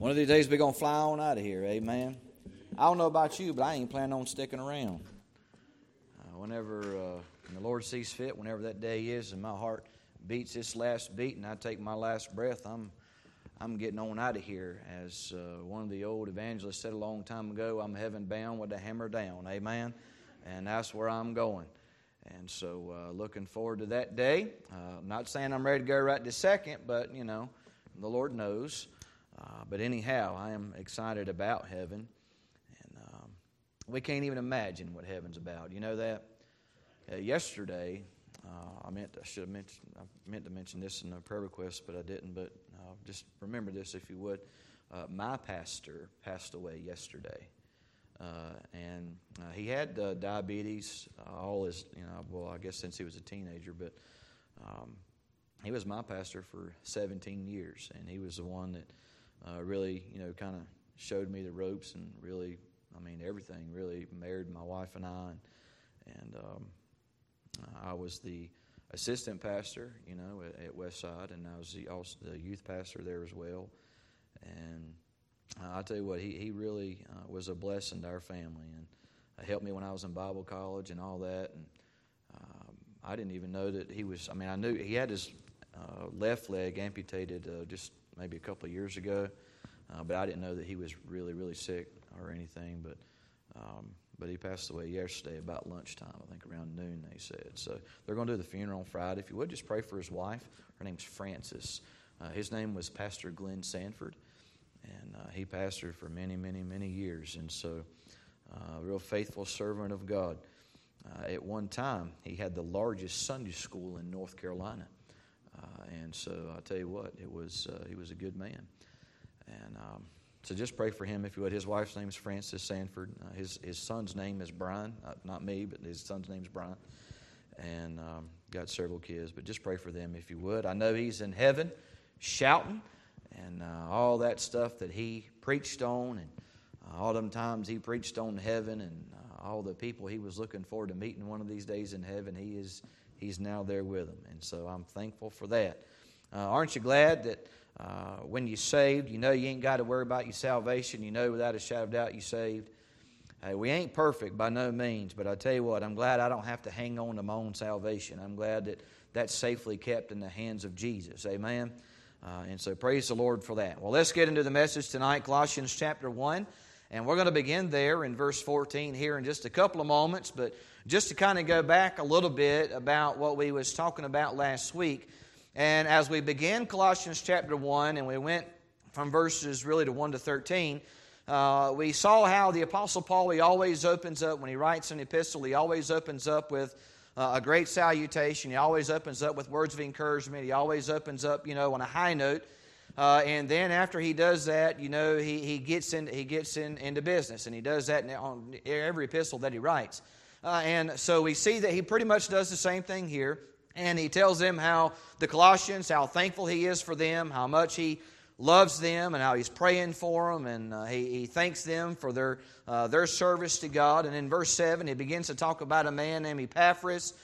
One of these days we're going to fly on out of here, amen. I don't know about you, but I ain't planning on sticking around. Uh, whenever uh, when the Lord sees fit, whenever that day is, and my heart beats its last beat, and I take my last breath, I'm I'm getting on out of here. As uh, one of the old evangelists said a long time ago, I'm heaven bound with a hammer down, amen. And that's where I'm going. And so, uh, looking forward to that day. Uh, not saying I'm ready to go right this second, but you know, the Lord knows. Uh, but anyhow, I am excited about heaven. And um, we can't even imagine what heaven's about. You know that? Uh, yesterday, uh, I meant I should have mentioned I meant to mention this in the prayer request, but I didn't. But uh, just remember this if you would. Uh, my pastor passed away yesterday, and he had diabetes all his you know well I guess since he was a teenager, but um, he was my pastor for 17 years, and he was the one that uh, really, you know, kind of showed me the ropes and really, I mean, everything. Really married my wife and I, and, and um, I was the assistant pastor, you know, at, at Westside, and I was the, also the youth pastor there as well. And uh, I tell you what, he he really uh, was a blessing to our family, and uh, helped me when I was in Bible college and all that. And um, I didn't even know that he was. I mean, I knew he had his uh, left leg amputated uh, just maybe a couple of years ago. Uh, but I didn't know that he was really, really sick or anything. But um, but he passed away yesterday about lunchtime, I think around noon, they said. So they're going to do the funeral on Friday. If you would, just pray for his wife. Her name's Frances. Uh, his name was Pastor Glenn Sanford, and uh, he pastored for many, many, many years. And so, uh, a real faithful servant of God. Uh, at one time, he had the largest Sunday school in North Carolina. Uh, and so I tell you what, it was uh, he was a good man. And um, so just pray for him if you would. His wife's name is Frances Sanford. Uh, his his son's name is Brian, not me, but his son's name is Brian. And um, got several kids, but just pray for them if you would. I know he's in heaven, shouting, and uh, all that stuff that he preached on, and uh, all them times he preached on heaven, and uh, all the people he was looking forward to meeting one of these days in heaven. He is He's now there with them. And so I'm thankful for that. Uh, aren't you glad that uh, when you're saved, you know you ain't got to worry about your salvation? You know without a shadow of doubt you're saved. Hey, we ain't perfect by no means, but I tell you what, I'm glad I don't have to hang on to my own salvation. I'm glad that that's safely kept in the hands of Jesus. Amen. Uh, and so praise the Lord for that. Well, let's get into the message tonight, Colossians chapter 1. And we're going to begin there in verse 14 here in just a couple of moments. But just to kind of go back a little bit about what we was talking about last week. And as we began Colossians chapter 1 and we went from verses really to 1 to 13, uh, we saw how the Apostle Paul, he always opens up, when he writes an epistle, he always opens up with uh, a great salutation. He always opens up with words of encouragement. He always opens up, you know, on a high note. Uh, and then after he does that, you know, he, he gets, in, he gets in, into business. And he does that on every epistle that he writes. Uh, and so we see that he pretty much does the same thing here. And he tells them how the Colossians, how thankful he is for them, how much he loves them, and how he's praying for them, and uh, he, he thanks them for their, uh, their service to God. And in verse 7, he begins to talk about a man named Epaphras,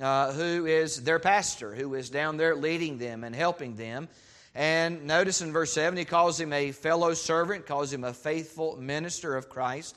uh, who is their pastor, who is down there leading them and helping them. And notice in verse 7, he calls him a fellow servant, calls him a faithful minister of Christ.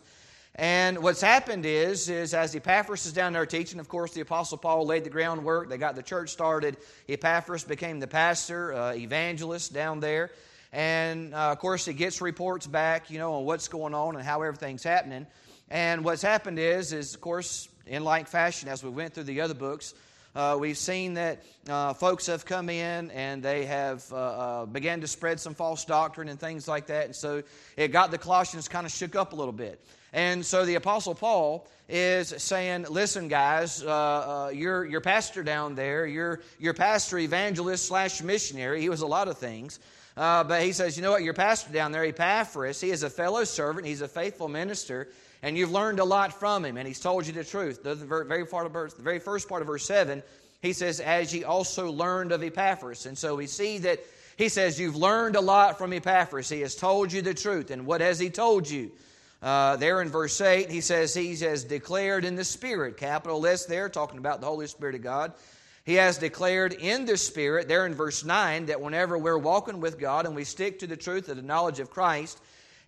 And what's happened is, is as Epaphras is down there teaching, of course, the Apostle Paul laid the groundwork. They got the church started. Epaphras became the pastor, uh, evangelist down there. And uh, of course, he gets reports back, you know, on what's going on and how everything's happening. And what's happened is, is of course, in like fashion, as we went through the other books, uh, we've seen that uh, folks have come in and they have uh, uh began to spread some false doctrine and things like that. And so it got the Colossians kind of shook up a little bit. And so the Apostle Paul is saying, listen, guys, uh, uh, your, your pastor down there, your, your pastor, evangelist slash missionary, he was a lot of things. Uh, but he says, you know what, your pastor down there, Epaphras, he is a fellow servant, he's a faithful minister, and you've learned a lot from him, and he's told you the truth. The very, part of verse, the very first part of verse 7, he says, as ye also learned of Epaphras. And so we see that he says, you've learned a lot from Epaphras. He has told you the truth. And what has he told you? Uh, there in verse 8, he says he has declared in the Spirit, capital S there, talking about the Holy Spirit of God. He has declared in the Spirit, there in verse 9, that whenever we're walking with God and we stick to the truth of the knowledge of Christ,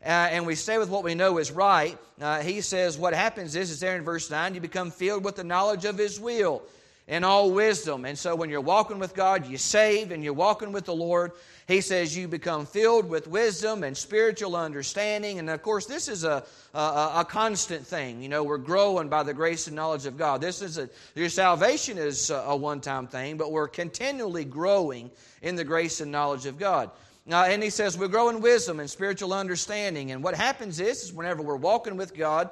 uh, and we stay with what we know is right, uh, he says what happens is, is there in verse 9, you become filled with the knowledge of his will and all wisdom. And so when you're walking with God, you save and you're walking with the Lord. He says you become filled with wisdom and spiritual understanding. And of course, this is a, a, a constant thing. You know, we're growing by the grace and knowledge of God. This is a, your salvation is a one time thing, but we're continually growing in the grace and knowledge of God. Uh, and he says we grow in wisdom and spiritual understanding. And what happens is, is whenever we're walking with God,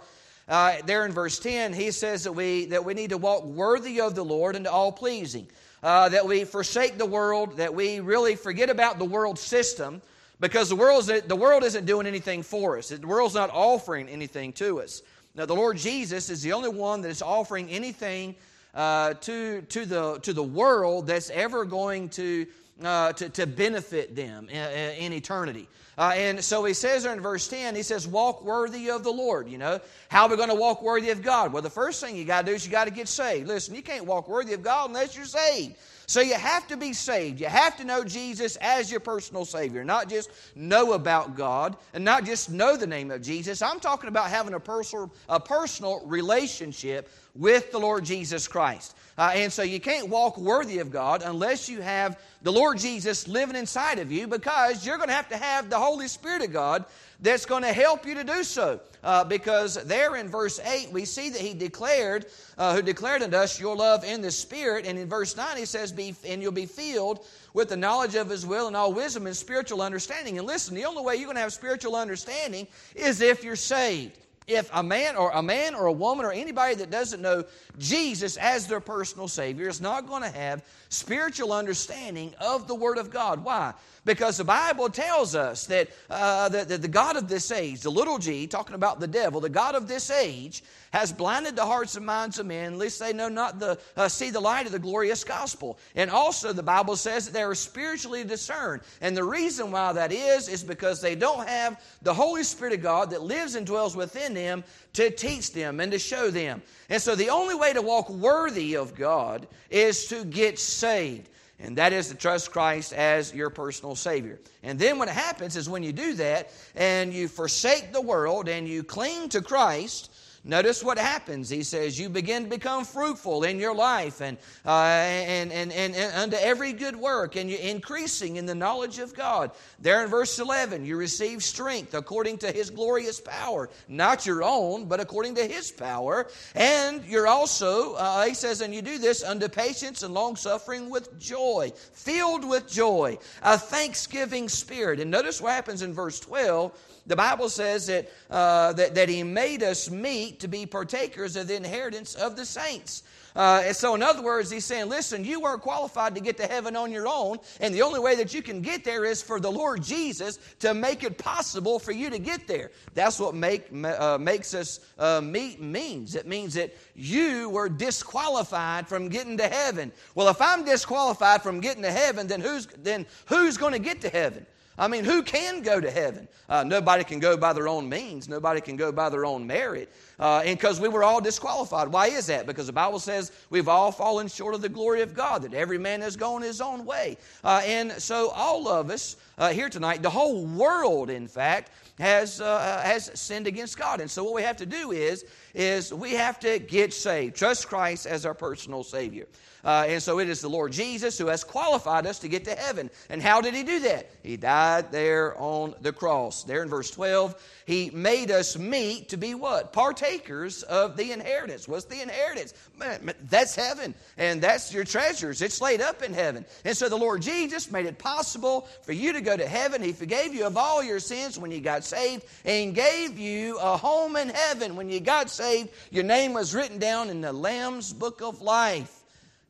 uh, there in verse 10, he says that we, that we need to walk worthy of the Lord and all pleasing. Uh, that we forsake the world, that we really forget about the world system, because the, world's, the world isn't doing anything for us. The world's not offering anything to us. Now, the Lord Jesus is the only one that is offering anything uh, to, to, the, to the world that's ever going to, uh, to, to benefit them in, in eternity. Uh, and so he says there in verse 10, he says, walk worthy of the Lord. You know, how are we going to walk worthy of God? Well, the first thing you got to do is you got to get saved. Listen, you can't walk worthy of God unless you're saved. So you have to be saved. You have to know Jesus as your personal Savior, not just know about God and not just know the name of Jesus. I'm talking about having a personal, a personal relationship with the Lord Jesus Christ. Uh, and so you can't walk worthy of God unless you have the Lord Jesus living inside of you because you're going to have to have the Holy Spirit of God that's going to help you to do so. Uh, because there in verse 8, we see that he declared, uh, who declared unto us your love in the Spirit. And in verse 9, he says, be, And you'll be filled with the knowledge of his will and all wisdom and spiritual understanding. And listen, the only way you're going to have spiritual understanding is if you're saved if a man or a man or a woman or anybody that doesn't know Jesus as their personal Savior is not going to have spiritual understanding of the Word of God. Why? Because the Bible tells us that, uh, that, that the God of this age, the little g, talking about the devil, the God of this age, has blinded the hearts and minds of men, lest they know not the uh, see the light of the glorious gospel. And also, the Bible says that they are spiritually discerned. And the reason why that is is because they don't have the Holy Spirit of God that lives and dwells within them to teach them and to show them. And so, the only way to walk worthy of God is to get saved and that is to trust Christ as your personal Savior. And then what happens is when you do that and you forsake the world and you cling to Christ, Notice what happens. He says, You begin to become fruitful in your life and, uh, and, and, and, and unto every good work, and you're increasing in the knowledge of God. There in verse 11, you receive strength according to His glorious power, not your own, but according to His power. And you're also, uh, he says, and you do this unto patience and long suffering with joy, filled with joy, a thanksgiving spirit. And notice what happens in verse 12 the Bible says that, uh, that, that He made us meet to be partakers of the inheritance of the saints. Uh, and so, in other words, he's saying, listen, you weren't qualified to get to heaven on your own, and the only way that you can get there is for the Lord Jesus to make it possible for you to get there. That's what make, uh, makes us uh, meet means. It means that you were disqualified from getting to heaven. Well, if I'm disqualified from getting to heaven, then who's, then who's going to get to heaven? I mean, who can go to heaven? Uh, nobody can go by their own means. Nobody can go by their own merit. Uh, and because we were all disqualified. Why is that? Because the Bible says we've all fallen short of the glory of God, that every man has gone his own way. Uh, and so all of us uh, here tonight, the whole world, in fact, has, uh, has sinned against God. And so what we have to do is, is we have to get saved. Trust Christ as our personal Savior. Uh, and so it is the Lord Jesus who has qualified us to get to heaven. And how did he do that? He died there on the cross. There in verse 12, he made us meet to be what? Partakers of the inheritance. What's the inheritance? Man, that's heaven. And that's your treasures. It's laid up in heaven. And so the Lord Jesus made it possible for you to go to heaven. He forgave you of all your sins when you got saved and gave you a home in heaven. When you got saved, your name was written down in the Lamb's book of life.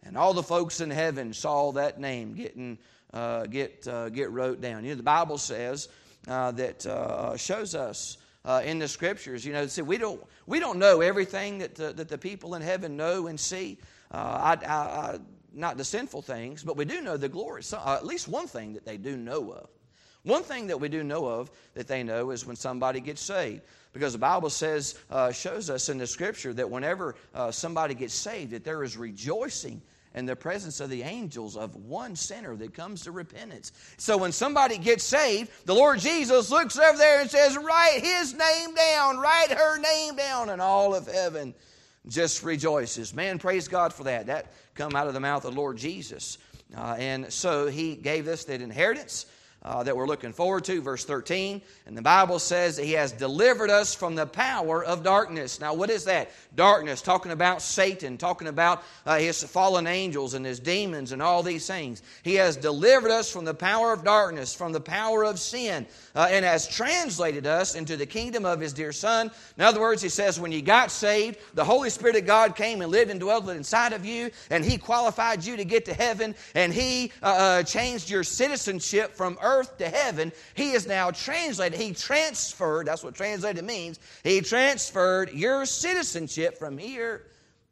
And all the folks in heaven saw that name getting, uh, get, uh, get wrote down. You know, the Bible says uh, that uh, shows us uh, in the scriptures, you know, see, we don't, we don't know everything that the, that the people in heaven know and see. Uh, I, I, I, not the sinful things, but we do know the glory. So, at least one thing that they do know of. One thing that we do know of that they know is when somebody gets saved. Because the Bible says, uh, shows us in the scripture that whenever uh, somebody gets saved, that there is rejoicing in the presence of the angels of one sinner that comes to repentance. So when somebody gets saved, the Lord Jesus looks over there and says, Write his name down, write her name down, and all of heaven just rejoices. Man, praise God for that. That come out of the mouth of the Lord Jesus. Uh, and so he gave us that inheritance uh, that we're looking forward to, verse 13. And the Bible says that He has delivered us from the power of darkness. Now, what is that? Darkness, talking about Satan, talking about uh, his fallen angels and his demons and all these things. He has delivered us from the power of darkness, from the power of sin, uh, and has translated us into the kingdom of His dear Son. In other words, He says, when you got saved, the Holy Spirit of God came and lived and dwelt inside of you, and He qualified you to get to heaven, and He uh, uh, changed your citizenship from earth to heaven, he is now translated. He transferred, that's what translated means. He transferred your citizenship from here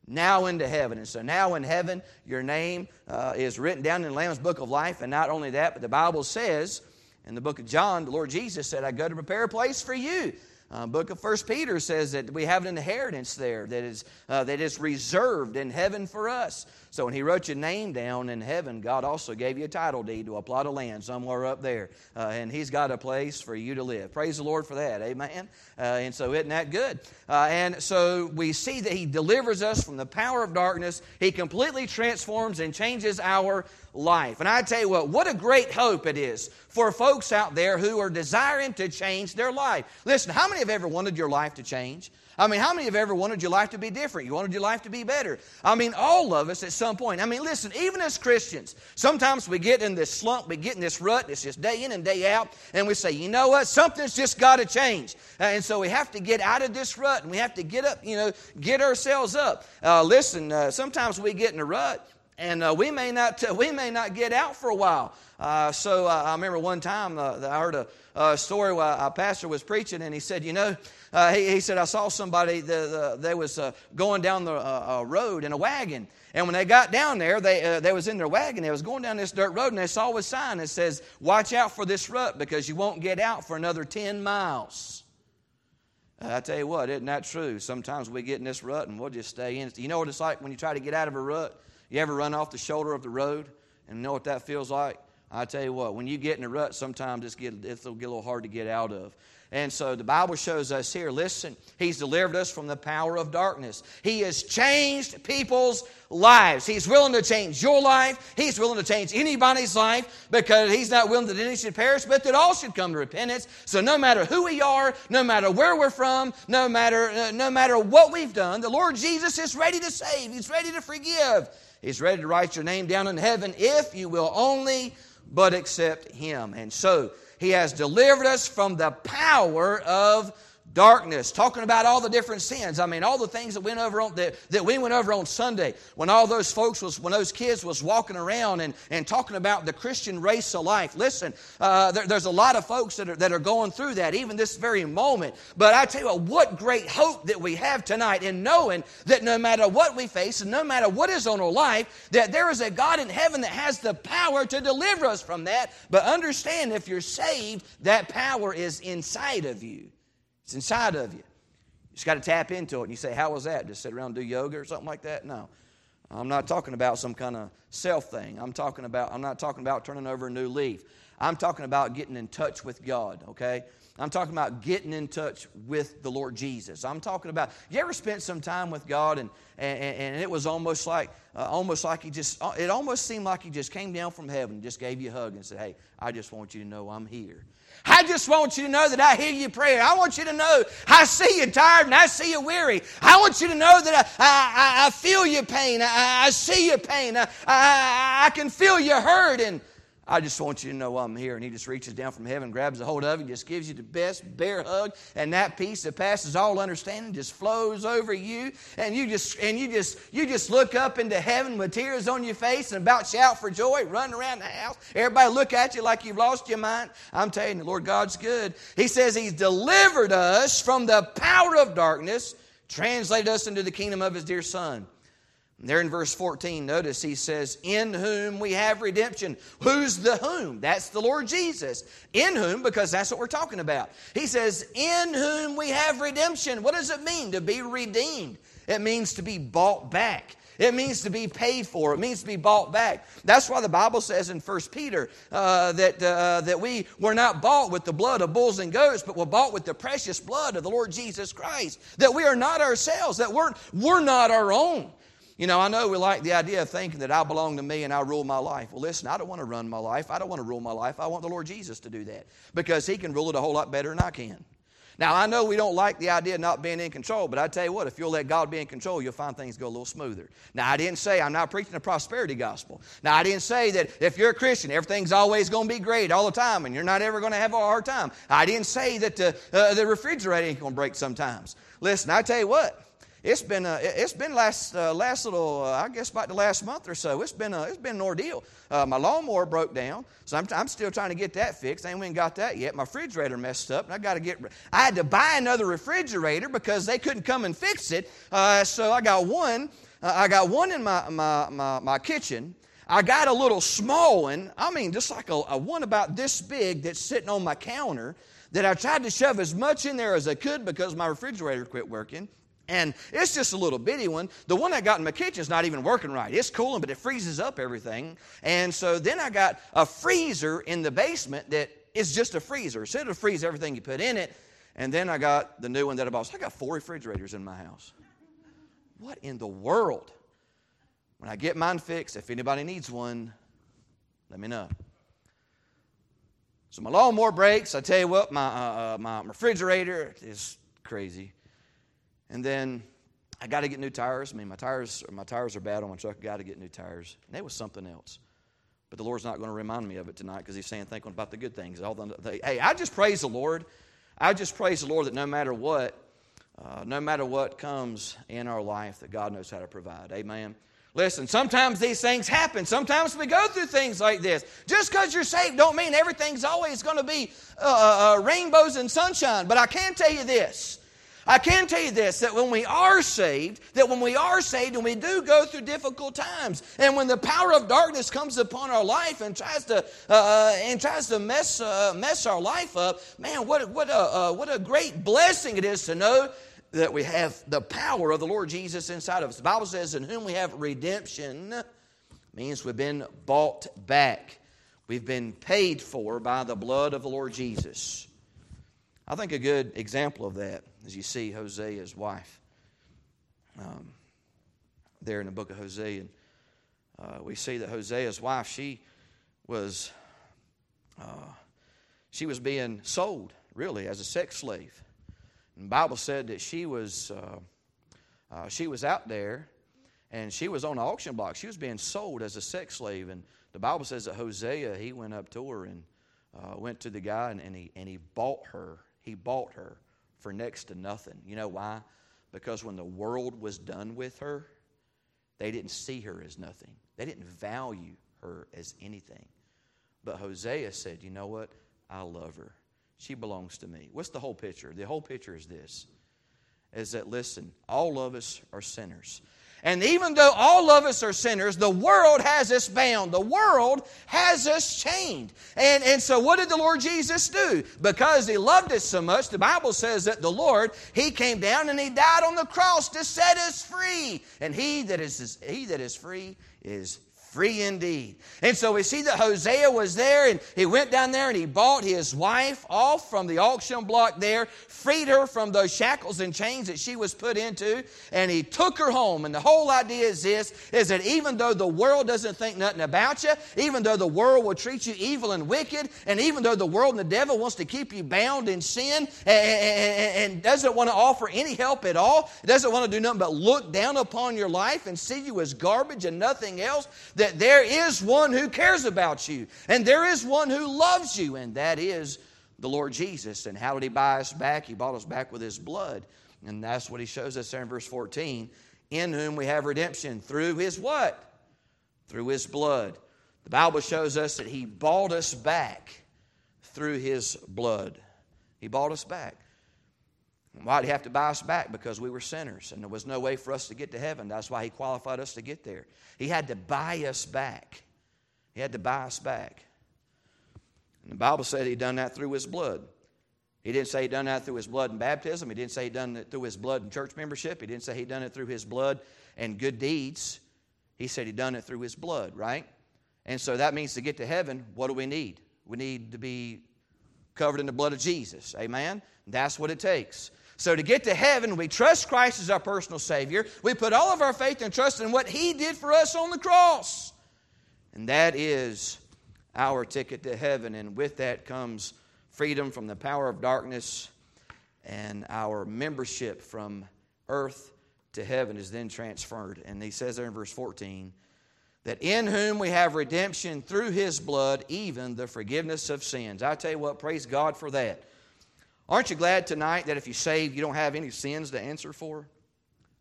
now into heaven. And so now in heaven, your name uh, is written down in the Lamb's book of life. And not only that, but the Bible says in the book of John, the Lord Jesus said, I go to prepare a place for you. Uh, book of First Peter says that we have an inheritance there that is, uh, that is reserved in heaven for us. So when he wrote your name down in heaven, God also gave you a title deed to a plot of land somewhere up there. Uh, and he's got a place for you to live. Praise the Lord for that. Amen. Uh, and so isn't that good? Uh, and so we see that he delivers us from the power of darkness. He completely transforms and changes our life. And I tell you what, what a great hope it is for folks out there who are desiring to change their life. Listen, how many have ever wanted your life to change? I mean, how many have ever wanted your life to be different? You wanted your life to be better. I mean, all of us at some point. I mean, listen, even as Christians, sometimes we get in this slump, we get in this rut, it's just day in and day out, and we say, you know what, something's just got to change. And so we have to get out of this rut and we have to get up, you know, get ourselves up. Uh, listen, uh, sometimes we get in a rut and uh, we may not we may not get out for a while. Uh, so uh, I remember one time uh, I heard a, a story where a pastor was preaching, and he said, "You know, uh, he, he, said I saw somebody that was uh, going down the road in a wagon, and when they got down there, they they was in their wagon. They was going down this dirt road, and they saw a sign that says, "Watch out for this rut because you won't get out for another ten miles." I tell you what, isn't that true? Sometimes we get in this rut and we'll just stay in. You know what it's like when you try to get out of a rut? You ever run off the shoulder of the road and know what that feels like? I tell you what, when you get in a rut, sometimes it's get, it'll get a little hard to get out of. And so the Bible shows us here listen, He's delivered us from the power of darkness. He has changed people's lives. He's willing to change your life. He's willing to change anybody's life because He's not willing that any should perish, but that all should come to repentance. So no matter who we are, no matter where we're from, no matter, uh, no matter what we've done, the Lord Jesus is ready to save. He's ready to forgive. He's ready to write your name down in heaven if you will only but accept Him. And so He has delivered us from the power of darkness, talking about all the different sins. I mean, all the things that went over on that, that we went over on Sunday when all those folks was when those kids was walking around and, and talking about the Christian race of life. Listen, uh, there, there's a lot of folks that are that are going through that even this very moment. But I tell you what, what great hope that we have tonight in knowing that no matter what we face and no matter what is on our life, that there is a God in heaven that has the power to deliver us from that. But understand, if you're saved, that power is inside of you. It's inside of you. You just got to tap into it. And you say, How was that? Just sit around and do yoga or something like that? No. I'm not talking about some kind of self thing. I'm talking about, I'm not talking about turning over a new leaf. I'm talking about getting in touch with God, okay? I'm talking about getting in touch with the Lord Jesus. I'm talking about, you ever spent some time with God and, and, and it was almost like, uh, almost like he just, uh, it almost seemed like he just came down from heaven and just gave you a hug and said, hey, I just want you to know I'm here. I just want you to know that I hear your prayer. I want you to know I see you tired and I see you weary. I want you to know that I, I, I feel your pain. I, I see your pain. I, I, I can feel your hurt. And I just want you to know I'm here. And he just reaches down from heaven, grabs a hold of you, just gives you the best bear hug, and that peace that passes all understanding just flows over you. And you just and you just you just look up into heaven with tears on your face and about shout for joy, run around the house. Everybody look at you like you've lost your mind. I'm telling you, Lord God's good. He says He's delivered us from the power of darkness, translated us into the kingdom of His dear Son. There in verse 14, notice he says, In whom we have redemption. Who's the whom? That's the Lord Jesus. In whom, because that's what we're talking about. He says, In whom we have redemption. What does it mean to be redeemed? It means to be bought back. It means to be paid for. It means to be bought back. That's why the Bible says in 1 Peter uh, that, uh, that we were not bought with the blood of bulls and goats, but were bought with the precious blood of the Lord Jesus Christ. That we are not ourselves, that we're, we're not our own. You know, I know we like the idea of thinking that I belong to me and I rule my life. Well, listen, I don't want to run my life. I don't want to rule my life. I want the Lord Jesus to do that because He can rule it a whole lot better than I can. Now, I know we don't like the idea of not being in control, but I tell you what, if you'll let God be in control, you'll find things go a little smoother. Now, I didn't say I'm not preaching a prosperity gospel. Now, I didn't say that if you're a Christian, everything's always going to be great all the time and you're not ever going to have a hard time. I didn't say that the, uh, the refrigerator ain't going to break sometimes. Listen, I tell you what, it's been a, it's been last uh, last little uh, I guess about the last month or so. It's been a, it's been an ordeal. Uh, my lawnmower broke down, so I'm, I'm still trying to get that fixed. I ain't even got that yet. My refrigerator messed up, and I got to get. I had to buy another refrigerator because they couldn't come and fix it. Uh, so I got one. Uh, I got one in my, my my my kitchen. I got a little small one. I mean, just like a, a one about this big that's sitting on my counter that I tried to shove as much in there as I could because my refrigerator quit working. And it's just a little bitty one. The one I got in my kitchen is not even working right. It's cooling, but it freezes up everything. And so then I got a freezer in the basement that is just a freezer. So it'll freeze everything you put in it. And then I got the new one that I bought. So I got four refrigerators in my house. What in the world? When I get mine fixed, if anybody needs one, let me know. So my lawnmower breaks. I tell you what, my, uh, uh my refrigerator is crazy. And then I got to get new tires. I mean, my tires, my tires are bad on my truck. I got to get new tires. And that was something else. But the Lord's not going to remind me of it tonight because He's saying, think about the good things. All the, hey, I just praise the Lord. I just praise the Lord that no matter what, uh, no matter what comes in our life, that God knows how to provide. Amen. Listen, sometimes these things happen. Sometimes we go through things like this. Just because you're saved don't mean everything's always going to be uh, uh, uh, rainbows and sunshine. But I can tell you this I can tell you this that when we are saved, that when we are saved and we do go through difficult times, and when the power of darkness comes upon our life and tries to uh, uh, and tries to mess uh, mess our life up, man, what what a uh, what a great blessing it is to know that we have the power of the Lord Jesus inside of us. The Bible says, "In whom we have redemption," means we've been bought back. We've been paid for by the blood of the Lord Jesus. I think a good example of that as you see Hosea's wife um, there in the book of Hosea. And uh, we see that Hosea's wife, she was, uh, she was being sold, really, as a sex slave. And the Bible said that she was, uh, uh she was out there and she was on the auction block. She was being sold as a sex slave. And the Bible says that Hosea, he went up to her and uh, went to the guy and, and, he, and he bought her. He bought her for next to nothing. You know why? Because when the world was done with her, they didn't see her as nothing. They didn't value her as anything. But Hosea said, You know what? I love her. She belongs to me. What's the whole picture? The whole picture is this is that, listen, all of us are sinners. And even though all of us are sinners, the world has us bound. The world has us chained. And, and so, what did the Lord Jesus do? Because He loved us so much, the Bible says that the Lord, He came down and He died on the cross to set us free. And He that is, he that is free is free indeed. And so we see that Hosea was there and he went down there and he bought his wife off from the auction block there, freed her from those shackles and chains that she was put into, and he took her home. And the whole idea is this is that even though the world doesn't think nothing about you, even though the world will treat you evil and wicked, and even though the world and the devil wants to keep you bound in sin and, and, and doesn't want to offer any help at all, doesn't want to do nothing but look down upon your life and see you as garbage and nothing else, that that there is one who cares about you, and there is one who loves you, and that is the Lord Jesus. And how did He buy us back? He bought us back with His blood. And that's what He shows us there in verse 14. In whom we have redemption through His what? Through His blood. The Bible shows us that He bought us back through His blood. He bought us back. Why did he have to buy us back? Because we were sinners and there was no way for us to get to heaven. That's why he qualified us to get there. He had to buy us back. He had to buy us back. And the Bible said he done that through his blood. He didn't say he done that through his blood in baptism. He didn't say he done it through his blood in church membership. He didn't say he done it through his blood and good deeds. He said He done it through His blood, right? And so that means to get to heaven, what do we need? We need to be covered in the blood of Jesus. Amen? That's what it takes. So to get to heaven, we trust Christ as our personal Savior. We put all of our faith and trust in what He did for us on the cross. And that is our ticket to heaven. And with that comes freedom from the power of darkness, and our membership from earth to heaven is then transferred. And he says there in verse 14 that in whom we have redemption through his blood, even the forgiveness of sins. I tell you what, praise God for that. Aren't you glad tonight that if you save, you don't have any sins to answer for?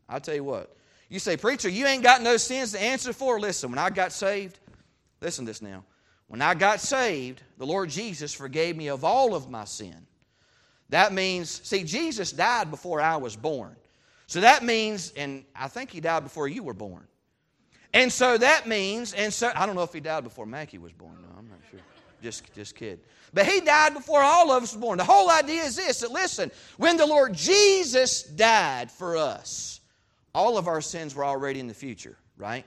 I'll tell you what. You say, Preacher, you ain't got no sins to answer for. Listen, when I got saved, listen to this now. When I got saved, the Lord Jesus forgave me of all of my sin. That means, see, Jesus died before I was born. So that means, and I think he died before you were born. And so that means, and so I don't know if he died before Mackie was born. No, I'm not. Just, just kid. But he died before all of us were born. The whole idea is this that listen, when the Lord Jesus died for us, all of our sins were already in the future, right?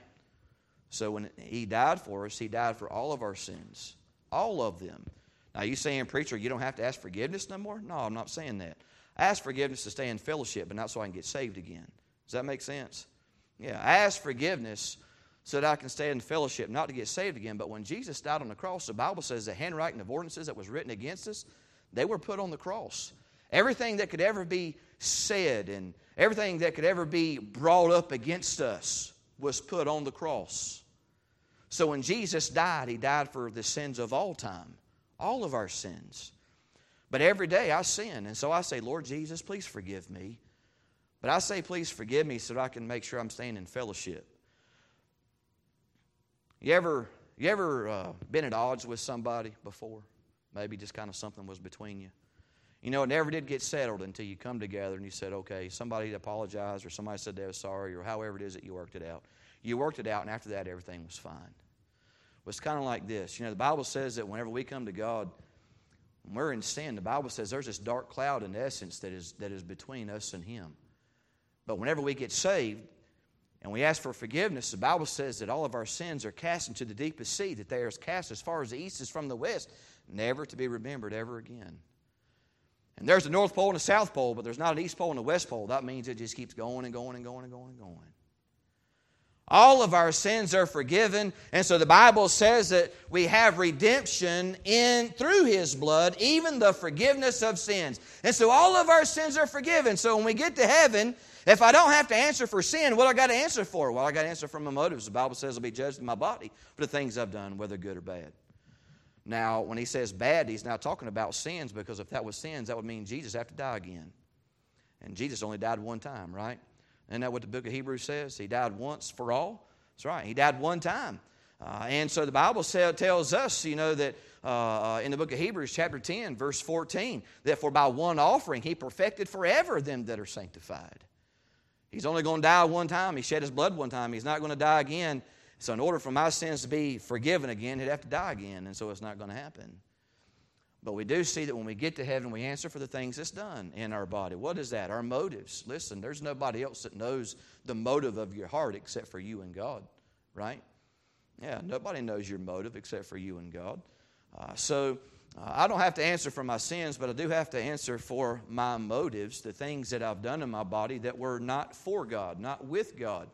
So when he died for us, he died for all of our sins. All of them. Now, you saying, preacher, you don't have to ask forgiveness no more? No, I'm not saying that. I ask forgiveness to stay in fellowship, but not so I can get saved again. Does that make sense? Yeah, I ask forgiveness so that I can stay in fellowship, not to get saved again. But when Jesus died on the cross, the Bible says the handwriting of ordinances that was written against us, they were put on the cross. Everything that could ever be said and everything that could ever be brought up against us was put on the cross. So when Jesus died, he died for the sins of all time, all of our sins. But every day I sin, and so I say, Lord Jesus, please forgive me. But I say, please forgive me so that I can make sure I'm staying in fellowship. You ever, you ever uh, been at odds with somebody before? Maybe just kind of something was between you. You know, it never did get settled until you come together and you said, okay, somebody apologized or somebody said they were sorry or however it is that you worked it out. You worked it out, and after that, everything was fine. Well, it's kind of like this. You know, the Bible says that whenever we come to God, when we're in sin, the Bible says there's this dark cloud in essence that is, that is between us and Him. But whenever we get saved and we ask for forgiveness, the Bible says that all of our sins are cast into the deepest sea, that they are cast as far as the east is from the west, never to be remembered ever again. And there's a North Pole and a South Pole, but there's not an East Pole and a West Pole. That means it just keeps going and going and going and going and going. All of our sins are forgiven, and so the Bible says that we have redemption in through his blood, even the forgiveness of sins. And so all of our sins are forgiven. So when we get to heaven, if I don't have to answer for sin, what I got to answer for? Well, I got to answer for my motives. The Bible says I'll be judged in my body for the things I've done, whether good or bad. Now, when he says bad, he's now talking about sins because if that was sins, that would mean Jesus have to die again. And Jesus only died one time, right? Isn't that what the book of Hebrews says? He died once for all. That's right. He died one time. Uh, and so the Bible say, tells us, you know, that uh, uh, in the book of Hebrews, chapter 10, verse 14, that for by one offering he perfected forever them that are sanctified. He's only going to die one time. He shed his blood one time. He's not going to die again. So, in order for my sins to be forgiven again, he'd have to die again, and so it's not going to happen. But we do see that when we get to heaven, we answer for the things that's done in our body. What is that? Our motives. Listen, there's nobody else that knows the motive of your heart except for you and God, right? Yeah, nobody knows your motive except for you and God. Uh, so uh, I don't have to answer for my sins, but I do have to answer for my motives, the things that I've done in my body that were not for God, not with God.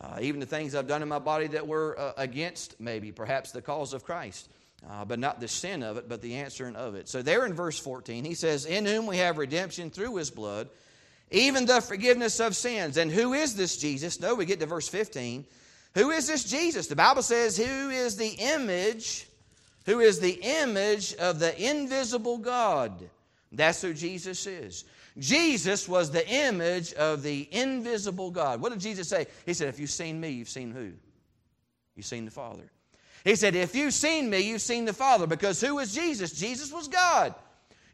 Uh, even the things I've done in my body that were uh, against, maybe, perhaps the cause of Christ. Uh, but not the sin of it, but the answering of it. So, there in verse 14, he says, In whom we have redemption through his blood, even the forgiveness of sins. And who is this Jesus? No, we get to verse 15. Who is this Jesus? The Bible says, Who is the image, who is the image of the invisible God? That's who Jesus is. Jesus was the image of the invisible God. What did Jesus say? He said, If you've seen me, you've seen who? You've seen the Father. He said, If you've seen me, you've seen the Father. Because who was Jesus? Jesus was God.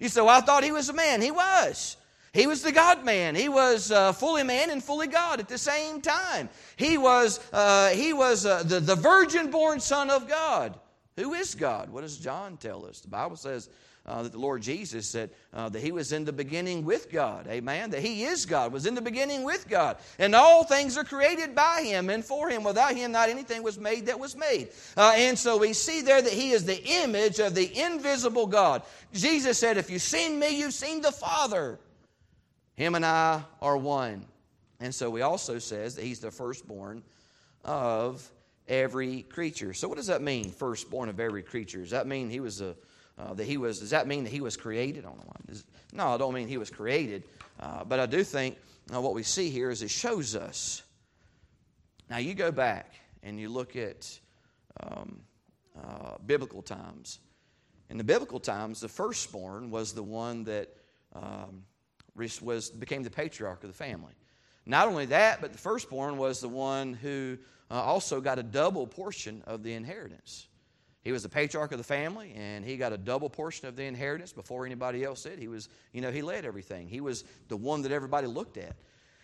You say, Well, I thought he was a man. He was. He was the God man. He was uh, fully man and fully God at the same time. He was, uh, he was uh, the, the virgin born Son of God. Who is God? What does John tell us? The Bible says uh, that the Lord Jesus said uh, that He was in the beginning with God. Amen. That He is God, was in the beginning with God. And all things are created by Him and for Him. Without Him, not anything was made that was made. Uh, and so we see there that He is the image of the invisible God. Jesus said, If you've seen me, you've seen the Father. Him and I are one. And so he also says that he's the firstborn of every creature. So what does that mean, firstborn of every creature? Does that mean he was a uh, that he was does that mean that he was created? I don't know. No, I don't mean he was created. Uh, but I do think uh, what we see here is it shows us. Now you go back and you look at um, uh, biblical times. In the biblical times, the firstborn was the one that um, was became the patriarch of the family. Not only that, but the firstborn was the one who uh, also got a double portion of the inheritance. He was the patriarch of the family, and he got a double portion of the inheritance before anybody else did. He was, you know, he led everything. He was the one that everybody looked at.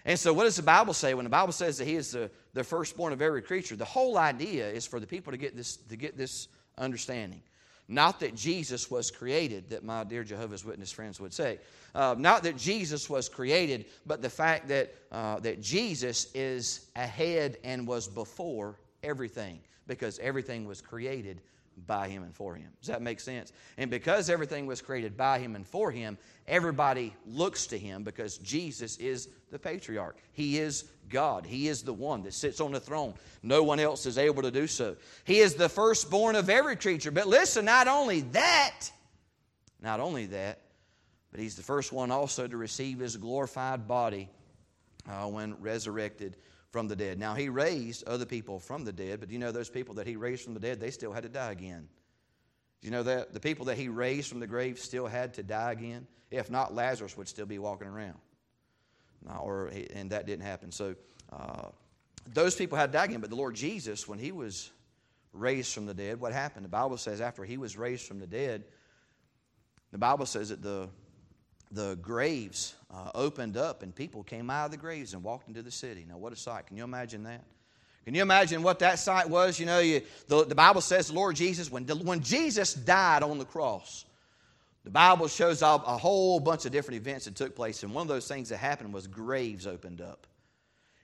And so, what does the Bible say when the Bible says that he is the, the firstborn of every creature? The whole idea is for the people to get this, to get this understanding. Not that Jesus was created, that my dear Jehovah's Witness friends would say. Uh, not that Jesus was created, but the fact that, uh, that Jesus is ahead and was before everything, because everything was created by him and for him. Does that make sense? And because everything was created by him and for him, everybody looks to him because Jesus is the patriarch. He is God. He is the one that sits on the throne. No one else is able to do so. He is the firstborn of every creature. But listen, not only that, not only that, but he's the first one also to receive his glorified body uh, when resurrected from the dead. Now, he raised other people from the dead, but do you know those people that he raised from the dead, they still had to die again. Do you know that? The people that he raised from the grave still had to die again. If not, Lazarus would still be walking around. or, and that didn't happen. So uh, those people had to die again. But the Lord Jesus, when he was raised from the dead, what happened? The Bible says after he was raised from the dead, the Bible says that the the graves uh, opened up and people came out of the graves and walked into the city. Now, what a sight. Can you imagine that? Can you imagine what that sight was? You know, you, the, the Bible says Lord Jesus, when, when Jesus died on the cross, the Bible shows a, a whole bunch of different events that took place, and one of those things that happened was graves opened up.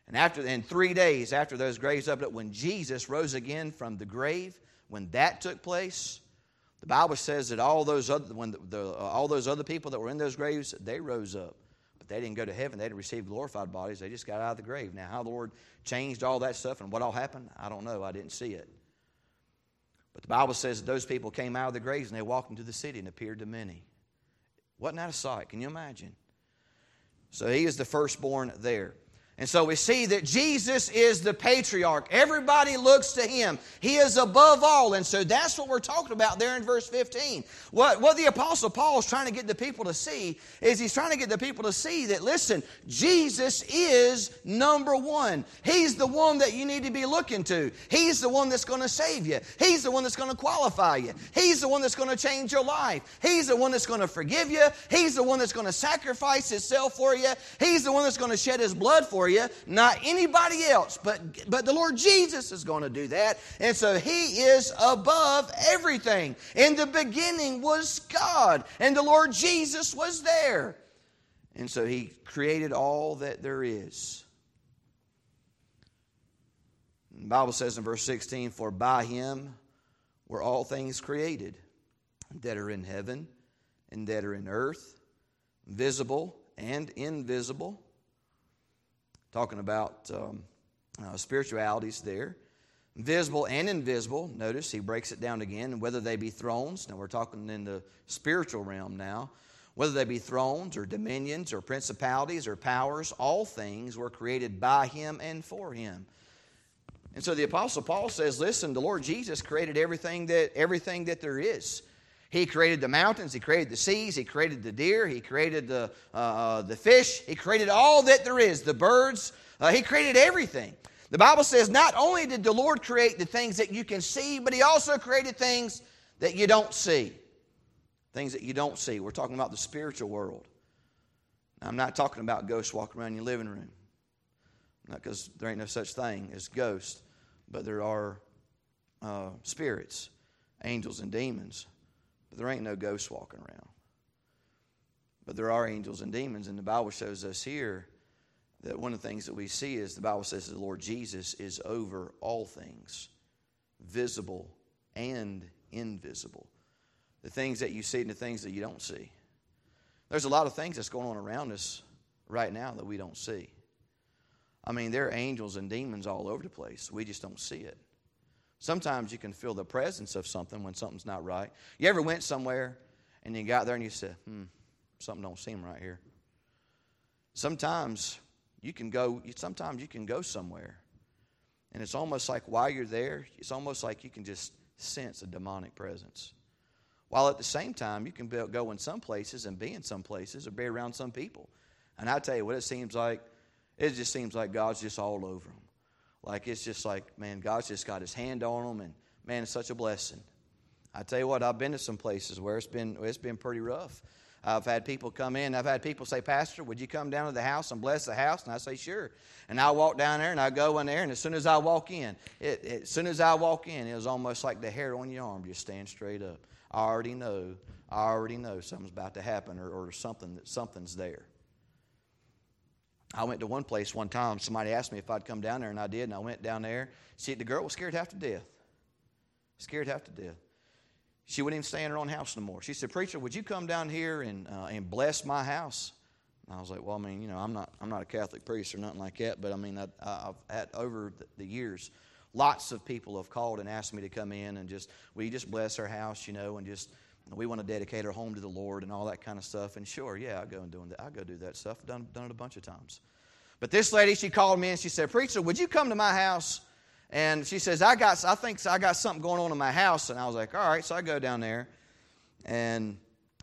And after in three days after those graves opened up, when Jesus rose again from the grave, when that took place, the Bible says that all those other, when the, the, uh, all those other people that were in those graves, they rose up. But they didn't go to heaven. They didn't receive glorified bodies. They just got out of the grave. Now, how the Lord changed all that stuff and what all happened, I don't know. I didn't see it. But the Bible says that those people came out of the graves and they walked into the city and appeared to many. Wasn't that a sight? Can you imagine? So he is the firstborn there. And so we see that Jesus is the patriarch. Everybody looks to him. He is above all. And so that's what we're talking about there in verse 15. What, what the Apostle Paul is trying to get the people to see is he's trying to get the people to see that, listen, Jesus is number one. He's the one that you need to be looking to. He's the one that's going to save you. He's the one that's going to qualify you. He's the one that's going to change your life. He's the one that's going to forgive you. He's the one that's going to sacrifice himself for you. He's the one that's going to shed his blood for you for you, not anybody else. But, but the Lord Jesus is going to do that. And so He is above everything. In the beginning was God, and the Lord Jesus was there. And so He created all that there is. The Bible says in verse 16, For by Him were all things created that are in heaven and that are in earth, visible and invisible talking about um, uh, spiritualities there. Visible and invisible. Notice he breaks it down again. Whether they be thrones, now we're talking in the spiritual realm now. Whether they be thrones or dominions or principalities or powers, all things were created by him and for him. And so the apostle Paul says, listen, the Lord Jesus created everything that everything that there is. He created the mountains, He created the seas, He created the deer, He created the, uh, uh, the fish, He created all that there is, the birds, uh, He created everything. The Bible says not only did the Lord create the things that you can see, but He also created things that you don't see. Things that you don't see. We're talking about the spiritual world. I'm not talking about ghosts walking around your living room. Not because there ain't no such thing as ghosts, but there are uh, spirits, angels, and demons but there ain't no ghosts walking around. But there are angels and demons, and the Bible shows us here that one of the things that we see is the Bible says the Lord Jesus is over all things, visible and invisible. The things that you see and the things that you don't see. There's a lot of things that's going on around us right now that we don't see. I mean, there are angels and demons all over the place. We just don't see it. Sometimes you can feel the presence of something when something's not right. You ever went somewhere and you got there and you said, hmm, something don't seem right here. Sometimes you can go, sometimes you can go somewhere and it's almost like while you're there, it's almost like you can just sense a demonic presence. While at the same time, you can go in some places and be in some places or be around some people. And I tell you what, it seems like, it just seems like God's just all over them. Like it's just like, man, God's just got his hand on them, and man, it's such a blessing. I tell you what, I've been to some places where it's been, it's been pretty rough. I've had people come in. I've had people say, Pastor, would you come down to the house and bless the house? And I say, sure. And I walk down there and I go in there, and as soon as I walk in, it, it, as soon as I walk in, it was almost like the hair on your arm just stand straight up. I already know, I already know something's about to happen or, or something that something's there. I went to one place one time. Somebody asked me if I'd come down there, and I did. And I went down there. See, the girl was scared half to death. Scared half to death. She wouldn't even stay in her own house no more. She said, "Preacher, would you come down here and uh, and bless my house?" And I was like, "Well, I mean, you know, I'm not I'm not a Catholic priest or nothing like that, but I mean, I, have had over the years." Lots of people have called and asked me to come in and just, will you just bless our house, you know, and just we want to dedicate our home to the Lord and all that kind of stuff. And sure, yeah, I go and doing that. I go do that stuff. Done, done it a bunch of times. But this lady, she called me and she said, Preacher, would you come to my house? And she says, I got, I think I got something going on in my house. And I was like, all right. So I go down there and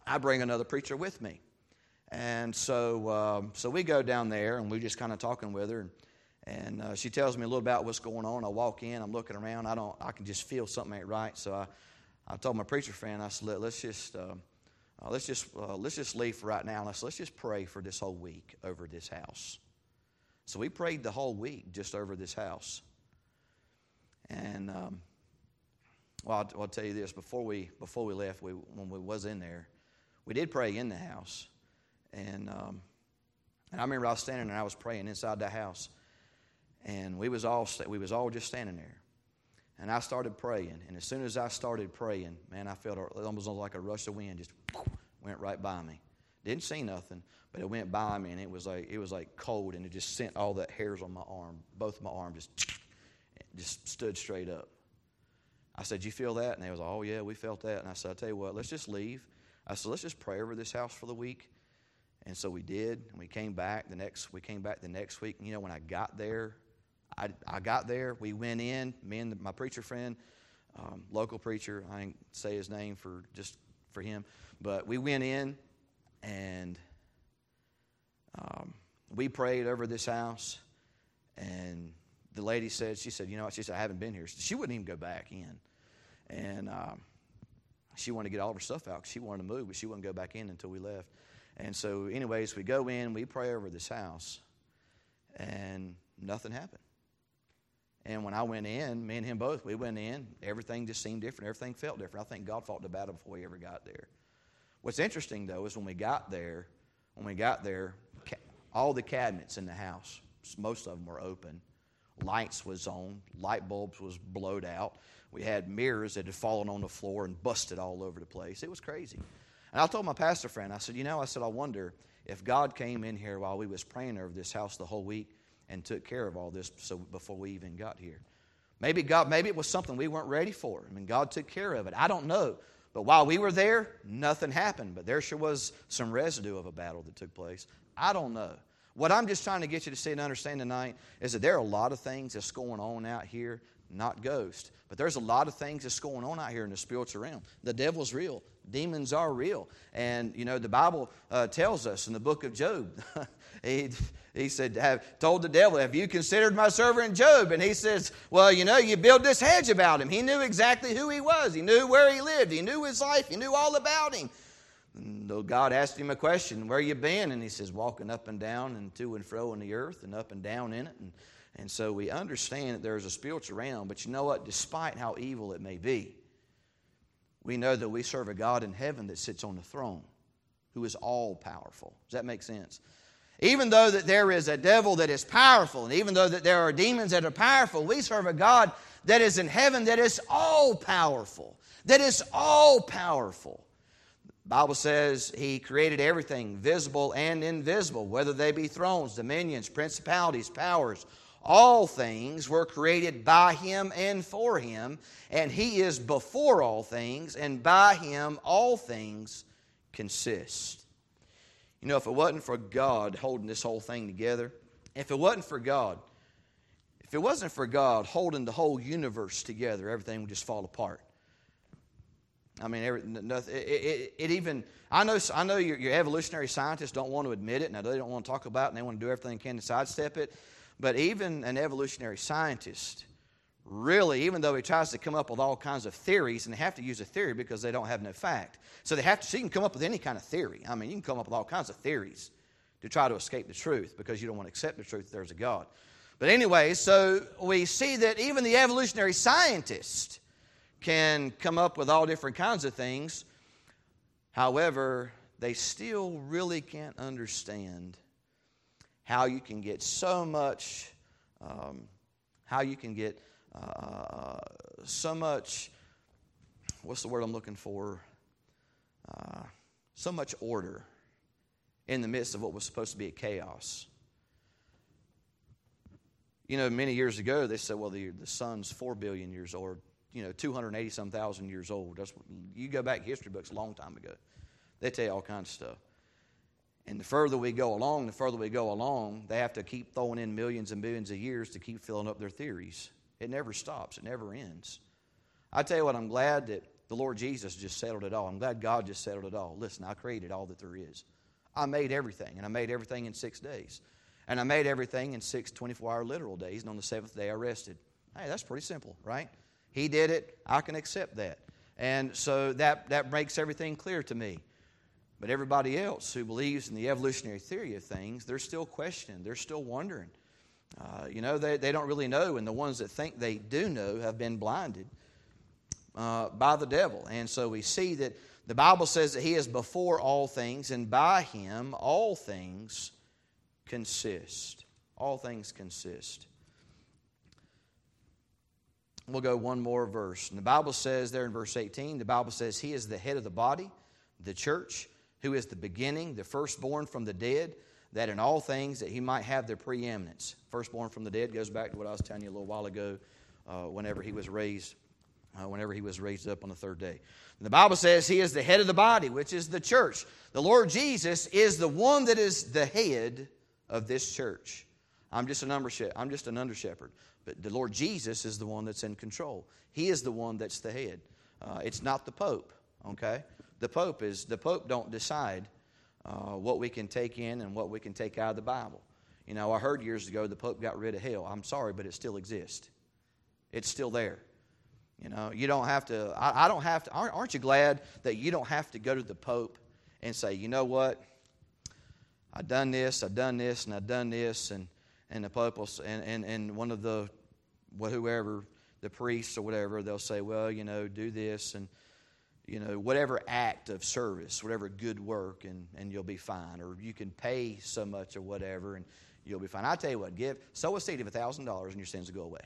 I bring another preacher with me. And so, um, so we go down there and we're just kind of talking with her. And, and uh, she tells me a little about what's going on. I walk in, I'm looking around. I don't, I can just feel something ain't right. So I, I told my preacher friend, I said, Let, us just, uh, uh, let's just, uh, let's just leave for right now. Let's, let's just pray for this whole week over this house. So we prayed the whole week just over this house. And um, well, I'll, I'll, tell you this: before we before we left, we, when we was in there, we did pray in the house, and um, and I remember I was standing there, I was praying inside the house, and we was all we was all just standing there, and I started praying, and as soon as I started praying, man, I felt almost like a rush of wind just went right by me. Didn't see nothing, but it went by me, and it was like it was like cold, and it just sent all the hairs on my arm, both my arms, just just stood straight up. I said, "You feel that?" And they was, like, "Oh yeah, we felt that." And I said, "I tell you what, let's just leave." I said, "Let's just pray over this house for the week." And so we did, and we came back the next. We came back the next week. And, you know, when I got there, I, I got there. We went in. Me and my preacher friend, um, local preacher. I ain't say his name for just for him, but we went in, and um, we prayed over this house, and the lady said, she said, you know what? She said, I haven't been here. She wouldn't even go back in. And um, she wanted to get all of her stuff out because she wanted to move, but she wouldn't go back in until we left. And so, anyways, we go in, we pray over this house, and nothing happened. And when I went in, me and him both, we went in, everything just seemed different. Everything felt different. I think God fought the battle before we ever got there. What's interesting, though, is when we got there, when we got there, all the cabinets in the house, most of them were open. Lights was on, light bulbs was blowed out. We had mirrors that had fallen on the floor and busted all over the place. It was crazy. And I told my pastor friend, I said, you know, I said, I wonder if God came in here while we was praying over this house the whole week and took care of all this so before we even got here. Maybe God, maybe it was something we weren't ready for. I mean, God took care of it. I don't know. But while we were there, nothing happened. But there sure was some residue of a battle that took place. I don't know. What I'm just trying to get you to see and understand tonight is that there are a lot of things that's going on out here, not ghosts, but there's a lot of things that's going on out here in the spiritual realm. The devil's real, demons are real. And, you know, the Bible uh, tells us in the book of Job, he, he said, have, told the devil, Have you considered my servant Job? And he says, Well, you know, you build this hedge about him. He knew exactly who he was, he knew where he lived, he knew his life, he knew all about him. And God asked him a question, Where you been? And he says, Walking up and down and to and fro in the earth and up and down in it. And, and so we understand that there's a spiritual realm, but you know what? Despite how evil it may be, we know that we serve a God in heaven that sits on the throne, who is all powerful. Does that make sense? Even though that there is a devil that is powerful, and even though that there are demons that are powerful, we serve a God that is in heaven that is all powerful. That is all powerful. The Bible says he created everything, visible and invisible, whether they be thrones, dominions, principalities, powers. All things were created by him and for him, and he is before all things, and by him all things consist. You know, if it wasn't for God holding this whole thing together, if it wasn't for God, if it wasn't for God holding the whole universe together, everything would just fall apart. I mean, every, nothing, it, it, it, even, I know, I know your, your, evolutionary scientists don't want to admit it, and they don't want to talk about it, and they want to do everything they can to sidestep it. But even an evolutionary scientist, really, even though he tries to come up with all kinds of theories, and they have to use a theory because they don't have no fact. So they have to, so you can come up with any kind of theory. I mean, you can come up with all kinds of theories to try to escape the truth because you don't want to accept the truth that there's a God. But anyway, so we see that even the evolutionary scientist can come up with all different kinds of things. However, they still really can't understand how you can get so much, um, how you can get uh, so much, what's the word I'm looking for? Uh, so much order in the midst of what was supposed to be a chaos. You know, many years ago, they said, well, the, the sun's 4 billion years old, you know, 280 some thousand years old. That's, you go back history books a long time ago. They tell you all kinds of stuff. And the further we go along, the further we go along, they have to keep throwing in millions and billions of years to keep filling up their theories. It never stops, it never ends. I tell you what, I'm glad that the Lord Jesus just settled it all. I'm glad God just settled it all. Listen, I created all that there is. I made everything, and I made everything in six days. And I made everything in six 24 hour literal days, and on the seventh day I rested. Hey, that's pretty simple, right? He did it. I can accept that. And so that, that makes everything clear to me. But everybody else who believes in the evolutionary theory of things, they're still questioning, they're still wondering. Uh, you know, they, they don't really know, and the ones that think they do know have been blinded uh, by the devil. And so we see that the Bible says that He is before all things, and by Him all things consist. All things consist. We'll go one more verse. And the Bible says there in verse 18, the Bible says, He is the head of the body, the church, who is the beginning, the firstborn from the dead, that in all things that he might have the preeminence. Firstborn from the dead goes back to what I was telling you a little while ago, uh, whenever he was raised, uh, whenever he was raised up on the third day. And the Bible says he is the head of the body, which is the church. The Lord Jesus is the one that is the head of this church. I'm just an under I'm just an under shepherd, but the Lord Jesus is the one that's in control. He is the one that's the head. Uh, it's not the Pope. Okay, the Pope is the Pope don't decide uh, what we can take in and what we can take out of the Bible. You know, I heard years ago the Pope got rid of hell. I'm sorry, but it still exists. It's still there. You know, you don't have to. I, I don't have to. Aren't, aren't you glad that you don't have to go to the Pope and say, you know what? I've done this, I've done this, and I've done this, and, and the Pope will, and, and, and one of the, whoever, the priests or whatever, they'll say, well, you know, do this, and, you know, whatever act of service, whatever good work, and, and you'll be fine. Or you can pay so much or whatever, and you'll be fine. I tell you what, give, sow a seed of $1,000 and your sins will go away.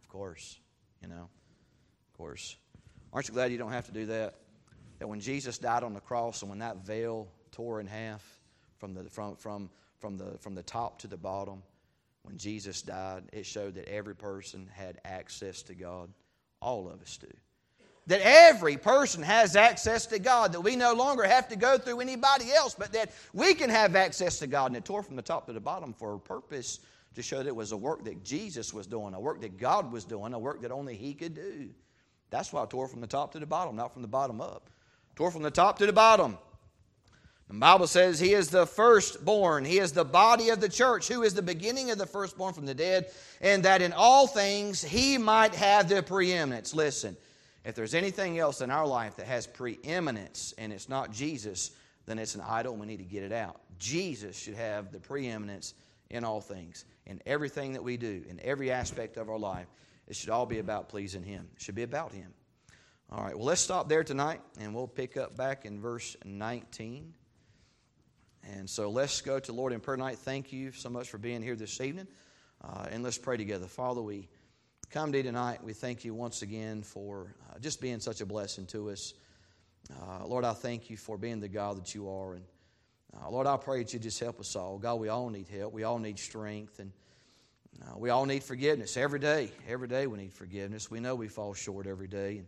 Of course, you know, of course. Aren't you glad you don't have to do that? That when Jesus died on the cross and when that veil tore in half from the, from, from, from, the, from the top to the bottom. When Jesus died, it showed that every person had access to God. All of us do. That every person has access to God, that we no longer have to go through anybody else, but that we can have access to God. And it tore from the top to the bottom for a purpose to show that it was a work that Jesus was doing, a work that God was doing, a work that only He could do. That's why it tore from the top to the bottom, not from the bottom up. Tore from the top to the bottom. The Bible says he is the firstborn. He is the body of the church, who is the beginning of the firstborn from the dead, and that in all things he might have the preeminence. Listen, if there's anything else in our life that has preeminence and it's not Jesus, then it's an idol and we need to get it out. Jesus should have the preeminence in all things, in everything that we do, in every aspect of our life. It should all be about pleasing him. It should be about him. All right, well, let's stop there tonight, and we'll pick up back in verse 19. And so let's go to Lord in prayer tonight. Thank you so much for being here this evening. Uh, and let's pray together. Father, we come to you tonight. We thank you once again for uh, just being such a blessing to us. Uh, Lord, I thank you for being the God that you are. And uh, Lord, I pray that you just help us all. God, we all need help. We all need strength. And uh, we all need forgiveness every day. Every day we need forgiveness. We know we fall short every day. And,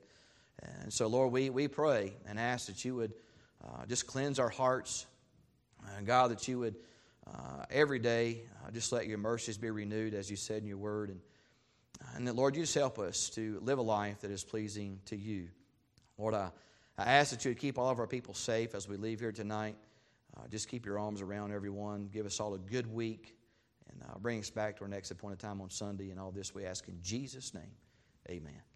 and so, Lord, we, we pray and ask that you would uh, just cleanse our hearts. And God, that you would uh, every day just let your mercies be renewed, as you said in your word. And, and that, Lord, you just help us to live a life that is pleasing to you. Lord, I, I ask that you would keep all of our people safe as we leave here tonight. Uh, just keep your arms around everyone. Give us all a good week. And uh, bring us back to our next appointed time on Sunday. And all this we ask in Jesus' name. Amen.